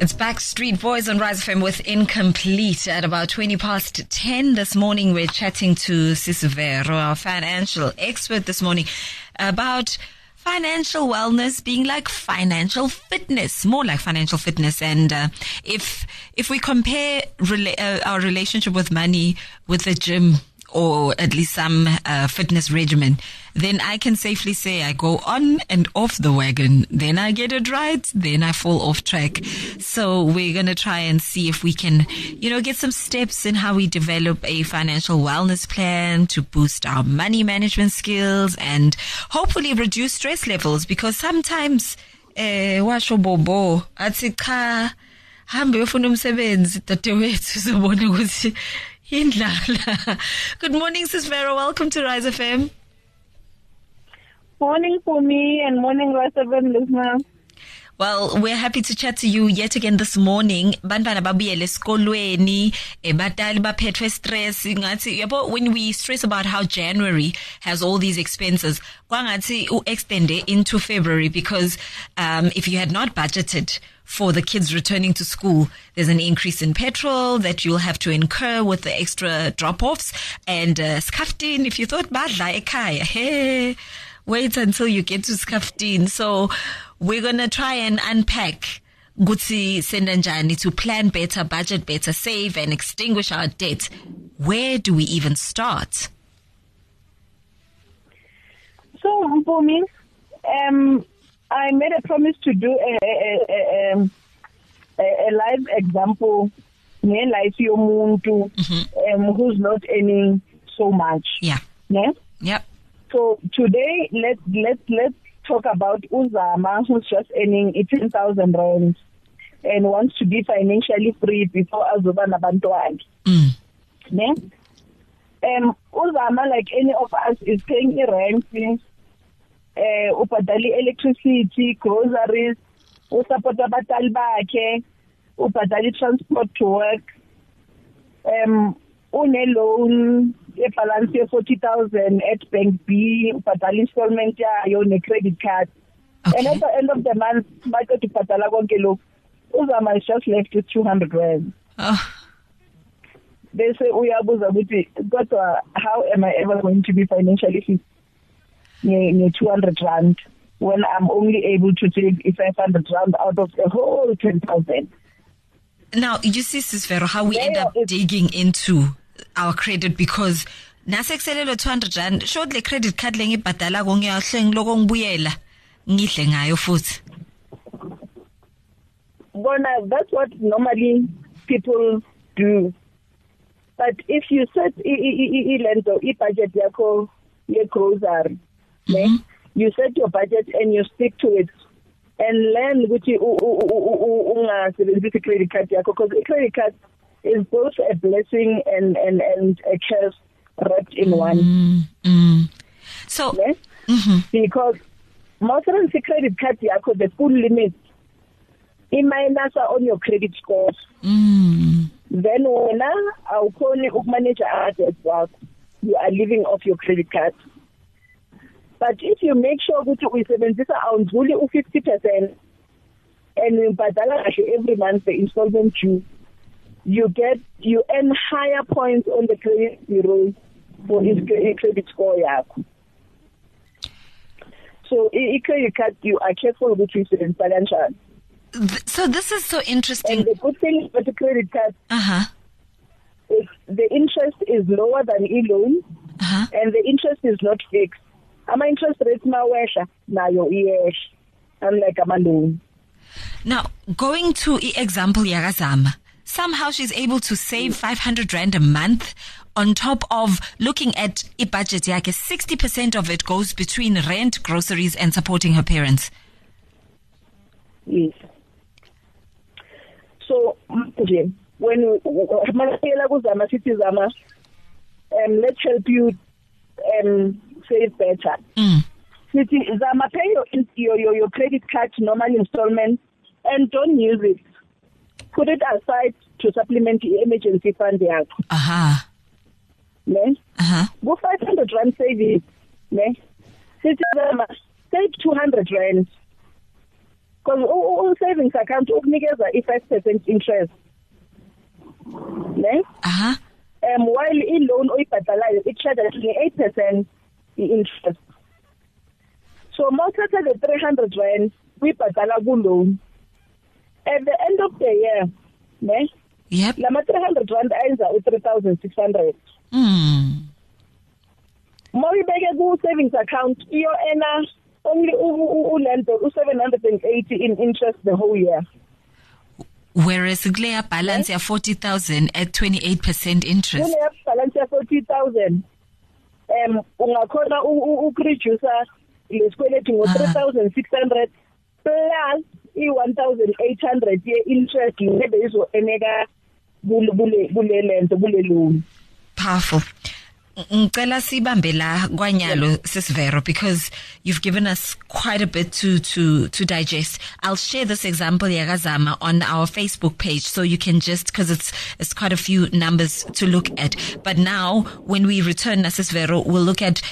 It's Backstreet Boys on Rise FM with Incomplete at about 20 past 10 this morning. We're chatting to Sisvero, our financial expert this morning, about financial wellness being like financial fitness, more like financial fitness. And uh, if if we compare rela- uh, our relationship with money with the gym or at least some uh, fitness regimen, then I can safely say I go on and off the wagon. Then I get it right. Then I fall off track. So we're going to try and see if we can, you know, get some steps in how we develop a financial wellness plan to boost our money management skills and hopefully reduce stress levels because sometimes, eh, washo bobo, athi cha, hambe uyofuna umsebenzi dadewethu uzobona ukuthi indlala. Good morning, Sis Vera. Welcome to Rise FM. Morning for me and morning rest of the listeners. Well, we're happy to chat to you yet again this morning. Bantwana babuyele esikolweni, eh, batali baphethwe stress. When we stress about how January has all these expenses, kwangathi u-extend it into February because um, if you had not budgeted for the kids returning to school, there's an increase in petrol that you'll have to incur with the extra drop-offs and uh. If you thought badla ekaya, hey, wait until you get to skaftin. So we're gonna try and unpack Gutsi Sendanjani to plan better, budget better, save and extinguish our debt. Where do we even start? So me, um, I made a promise to do a, a, a, um, a, a live example life yomuntu um, who's not earning so much. Yeah. Ne? Yep. So today, let's let's let's talk about Uzama, who's just earning ten thousand rand and wants to be financially free before azoba nabantwana. Mm. Ne? Um, Uzama, like any of us, is paying rent, eh, ubhadala electricity, groceries, usupport abatali bakhe, ubhadala transport to work. Um, une loan yebalance ye 40000 at bank B ubhadala installment yayo ne credit card. Okay. and at the end of the month baqeda ubhadala konke lokhu uzama is just left with 200 rand. Oh, bese uyabuza ukuthi kodwa how am i ever going to be financially fit? Ne 200 rand when i'm only able to take 500 rand out of the whole 10000 Now, you see, Sis Vero, how we end up digging into our credit because nasekuselelo 200 rand. Short le credit card lengibhadala ko ngiyahle ngiloko ngibuyela ngidle ngayo futhi. Bona that's what normally people do. But if you set ilento i-budget yakho ye-grocery ne mhm. you set your budget and you stick to it. And learn ukuthi ungasebenzisi i-credit card yakho because i-credit card is both a blessing and and and a curse wrapped in one mm, mm. so ne? mhm because mawusebenzisa i-credit card yakho the full limit i-minusa on your credit score mm, then wena awukhoni ukumanage assets wakho. You are living off your credit card. But if you make sure ukuthi uyisebenzisa awundluli u50% and ubhadala kahle every month the installment due you get you earn higher points on the credit bureau for his credit score yakho so i-credit card you are careful ukuthi uyisebenzisa kanjani Th- so this is so interesting. And the good thing about the credit card uh-huh. is the interest is lower than e-loan uh-huh. and the interest is not fixed. Ama interest rates mawehla nayo iyehla. Unlike ama loan Now, going to the example Yarazama, somehow she's able to save 500 rand a month on top of looking at a budget yake 60% of it goes between rent, groceries and supporting her parents. yes so when masiyela kuzama sithi zama um let's help you um save better Mm. sithi zama pay your your your, your credit card normal installment and don't use it put it aside to supplement the emergency fund yakho. Aha. ne? Uh-huh. go 500 rand savings ne? Sithi zama save 200 rand. Because u-savings account ukunikeza i-five percent interest. Ne? Aha. Um while i-loan oyibhadalayo i-charge twenty-eight percent i-interest so mawuthatha the three hundred rand uyibhadala ku-loan. At the the year ne? Yep. Lama 300 rand ayenza u3600 mm mawuyibeke ku savings account iyo ena only ulento u780 in interest the whole year. Whereas kuleya balance ya 40000 at 28% interest. Kune balance ya 40000 um ungakhona ukureduce lesikweletu ngo 3600 plus i1800 ye interest lebe izo eneka kule powerful ngicela sibambe la kwanyalo sisivero because you've given us quite a bit to to to digest. I'll share this example yakazama on our facebook page so you can just because it's it's quite a few numbers to look at. But now when we return nasisvero we'll look at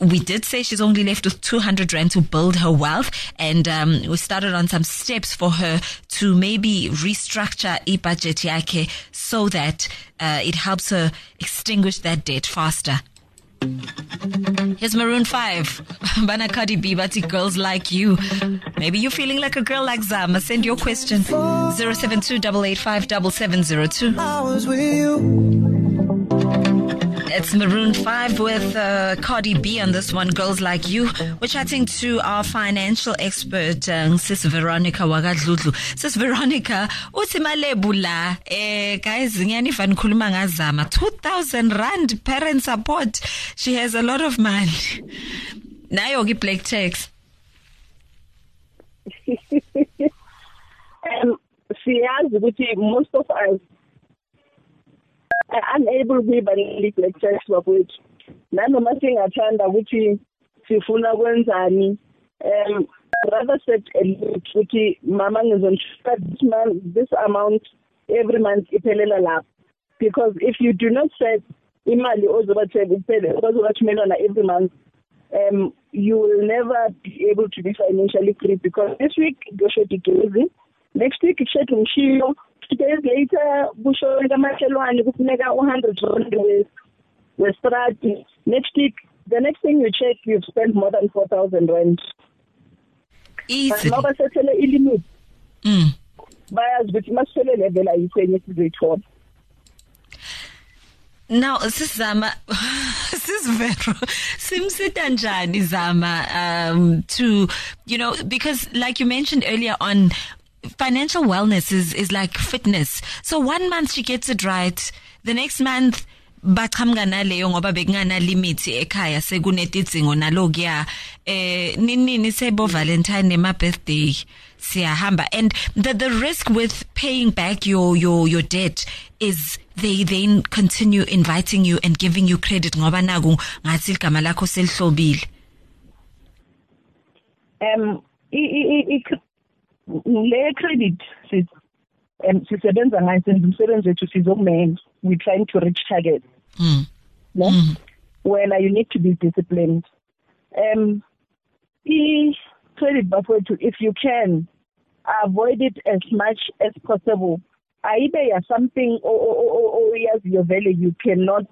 we did say she's only left with 200 rand to build her wealth and um, we started on some steps for her to maybe restructure e-budget yake so that uh, it helps her extinguish that debt faster Here's Maroon 5. Bana Cardi B, but girls like you. Maybe you're feeling like a girl like Zama. Send your question. 072 885 I was with you. It's Maroon 5 with uh, Cardi B on this one, Girls Like You. We're chatting to our financial expert, uh, Sis Veronica Wagadludlu. Sis Veronica, uthi malebu la, eh, guys, ngiyani fan khuluma ngazama. 2,000 rand parent support. She has a lot of money. Nayo ki black checks. um siyazi ukuthi most of us unable ukuyiba lectures bakwethu nanoma singathanda ukuthi sifuna kwenzani um rather set a limit ukuthi mama ngizonishaya this month this amount every month iphelela lapho because if you do not set imali ozobathumelana every month um you will never be able to be financially free. Because this week kuyoshota igezi next week kushota umshiyo days later kushoneka amakhelwane kufuneka u-hundred rand westrati next week the next thing you check you've spent more than four thousand rand. Ma basethele ilimit. Mm. bayazi ukuthi masithole level ayikho enye sizoyithola Now sisizama sisivero simsita njani zama um to you know because like you mentioned earlier on financial wellness is is like fitness. So one month she gets it right the next month baqhamuka naleyo ngoba bekungana limit ekhaya sekunetidzingo nalokuya eh ninini sebo valentine nema birthday siyahamba. And the the risk with paying back your your your debt is they then continue inviting you and giving you credit ngoba naku ngathi igama lakho selihlobile. Um le credit sis um sisebenza ngayo senza umsebenzi wethu sizokumena we're trying to reach target mm. no? Wena you need to be disciplined. Um i-credit bafowethu if you can avoid it as much as possible. Ayibe ya something oyaziyo vele you cannot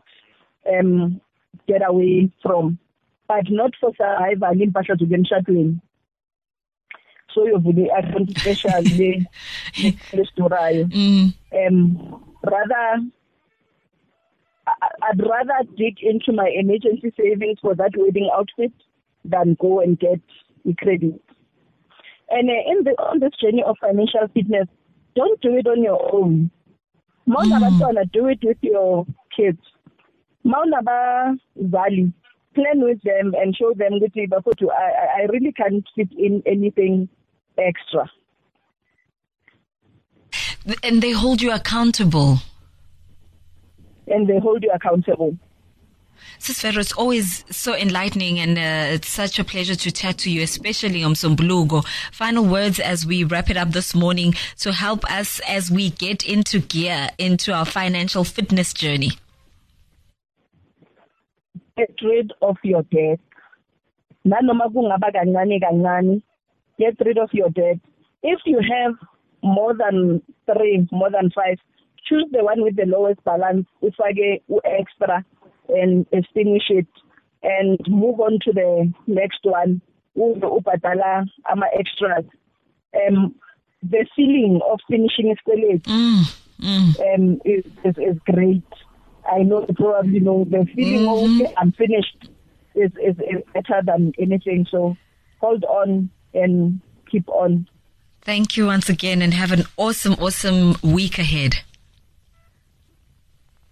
um get away from. But not for survival impahla zokuya emshadweni so yovule i-account special le lesidurayo Mm. um rather I'd rather dig into my emergency savings for that wedding outfit than go and get the credit. And uh, in the on this journey of financial fitness, don't do it on your own. Mawuna bantwana, do it with your kids. Mawuna bazali, plan with them and show them I I- I really can't fit in anything extra. and they hold you accountable And they hold you accountable. Sis Vero, it's always so enlightening and uh, it's such a pleasure to chat to you, especially on Sombulugo. Final words as we wrap it up this morning to help us as we get into gear into our financial fitness journey. get rid of your debt nanoma kungaba kancane kancane get rid of your debt if you have more than three, more than five, choose the one with the lowest balance, ufake extra and extinguish it and move on to the next one. Uze ubhadala ama extras. Um the feeling of finishing isikweleti Mm, mm. um is, is is great. I know you probably know the feeling Mhm. of okay, I'm finished is, is is better than anything. So hold on and keep on. Thank you once again and have an awesome, awesome week ahead.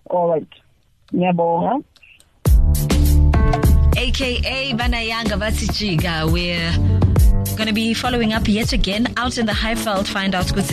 All right. Ngiyabonga. AKA Banayanga Vatichiga. We're going to be following up yet again out in the high Highveld. Find out good